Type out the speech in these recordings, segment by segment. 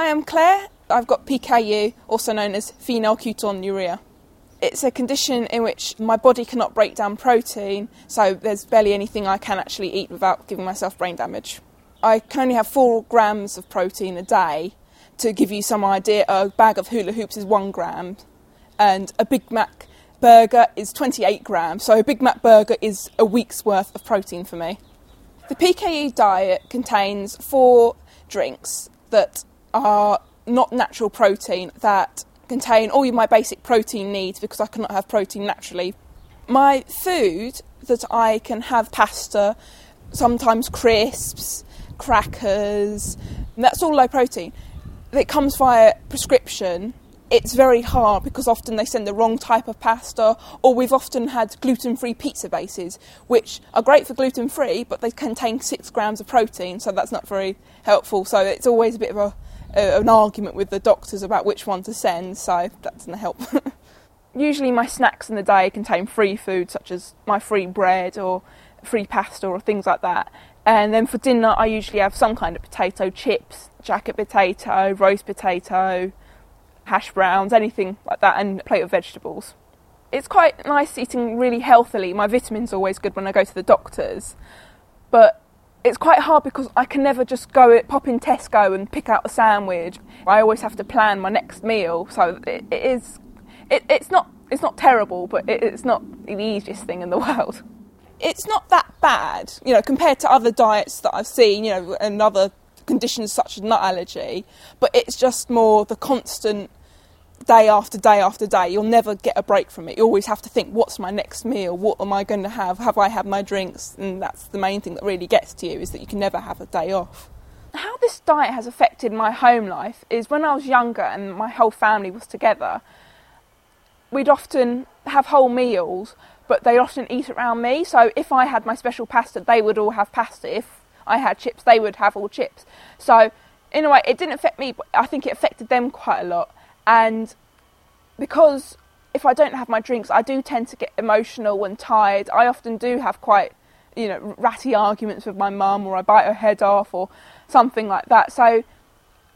Hi, I'm Claire. I've got PKU, also known as phenylketonuria. It's a condition in which my body cannot break down protein, so there's barely anything I can actually eat without giving myself brain damage. I can only have four grams of protein a day. To give you some idea, a bag of hula hoops is one gram, and a Big Mac burger is 28 grams. So a Big Mac burger is a week's worth of protein for me. The PKU diet contains four drinks that are not natural protein that contain all my basic protein needs because I cannot have protein naturally. My food that I can have pasta, sometimes crisps, crackers, that's all low protein. It comes via prescription. It's very hard because often they send the wrong type of pasta, or we've often had gluten free pizza bases, which are great for gluten free, but they contain six grams of protein, so that's not very helpful. So it's always a bit of a, a an argument with the doctors about which one to send, so that doesn't help. Usually, my snacks in the day contain free food, such as my free bread or free pasta or things like that. And then for dinner, I usually have some kind of potato chips, jacket potato, roast potato, hash browns, anything like that, and a plate of vegetables. It's quite nice eating really healthily. My vitamins are always good when I go to the doctors, but it's quite hard because I can never just go pop in Tesco and pick out a sandwich. I always have to plan my next meal, so it, it is. It, it's not. It's not terrible, but it, it's not the easiest thing in the world it's not that bad, you know, compared to other diets that I've seen, you know, and other conditions such as nut allergy. But it's just more the constant day after day after day. You'll never get a break from it. You always have to think, what's my next meal? What am I going to have? Have I had my drinks? And that's the main thing that really gets to you is that you can never have a day off. How this diet has affected my home life is when I was younger and my whole family was together, we'd often have whole meals, but they'd often eat around me. So if I had my special pasta, they would all have pasta. If I had chips, they would have all chips. So in a way, it didn't affect me, but I think it affected them quite a lot. And because if I don't have my drinks, I do tend to get emotional and tired. I often do have quite, you know, ratty arguments with my mum, or I bite her head off, or something like that. So,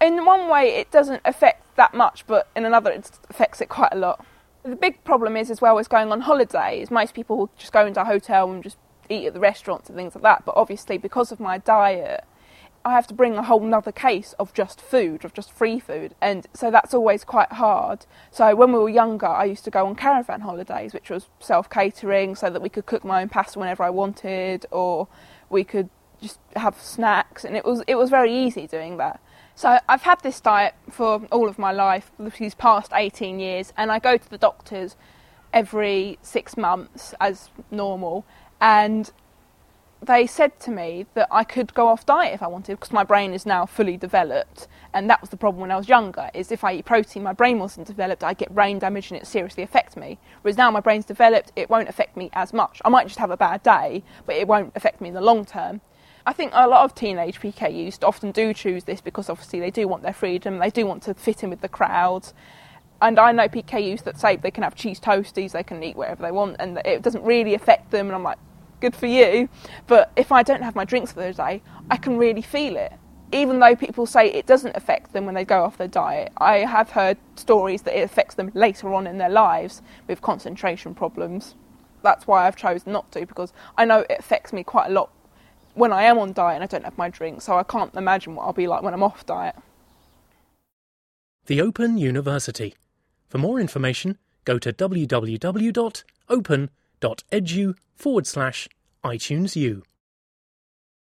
in one way, it doesn't affect that much, but in another, it affects it quite a lot. The big problem is as well as going on holidays. Most people just go into a hotel and just eat at the restaurants and things like that. But obviously, because of my diet, I have to bring a whole nother case of just food, of just free food, and so that's always quite hard. So when we were younger, I used to go on caravan holidays, which was self catering, so that we could cook my own pasta whenever I wanted, or we could just have snacks, and it was it was very easy doing that. So I've had this diet for all of my life, these past 18 years, and I go to the doctors every six months as normal. And they said to me that I could go off diet if I wanted because my brain is now fully developed. And that was the problem when I was younger, is if I eat protein, my brain wasn't developed, I get brain damage and it seriously affects me. Whereas now my brain's developed, it won't affect me as much. I might just have a bad day, but it won't affect me in the long term. I think a lot of teenage PKUs often do choose this because obviously they do want their freedom, they do want to fit in with the crowd. And I know PKUs that say they can have cheese toasties, they can eat whatever they want, and it doesn't really affect them. And I'm like, good for you. But if I don't have my drinks for the day, I can really feel it. Even though people say it doesn't affect them when they go off their diet, I have heard stories that it affects them later on in their lives with concentration problems. That's why I've chosen not to because I know it affects me quite a lot when I am on diet and I don't have my drink, so I can't imagine what I'll be like when I'm off diet. The Open University. For more information, go to www.open.edu forward slash iTunes U.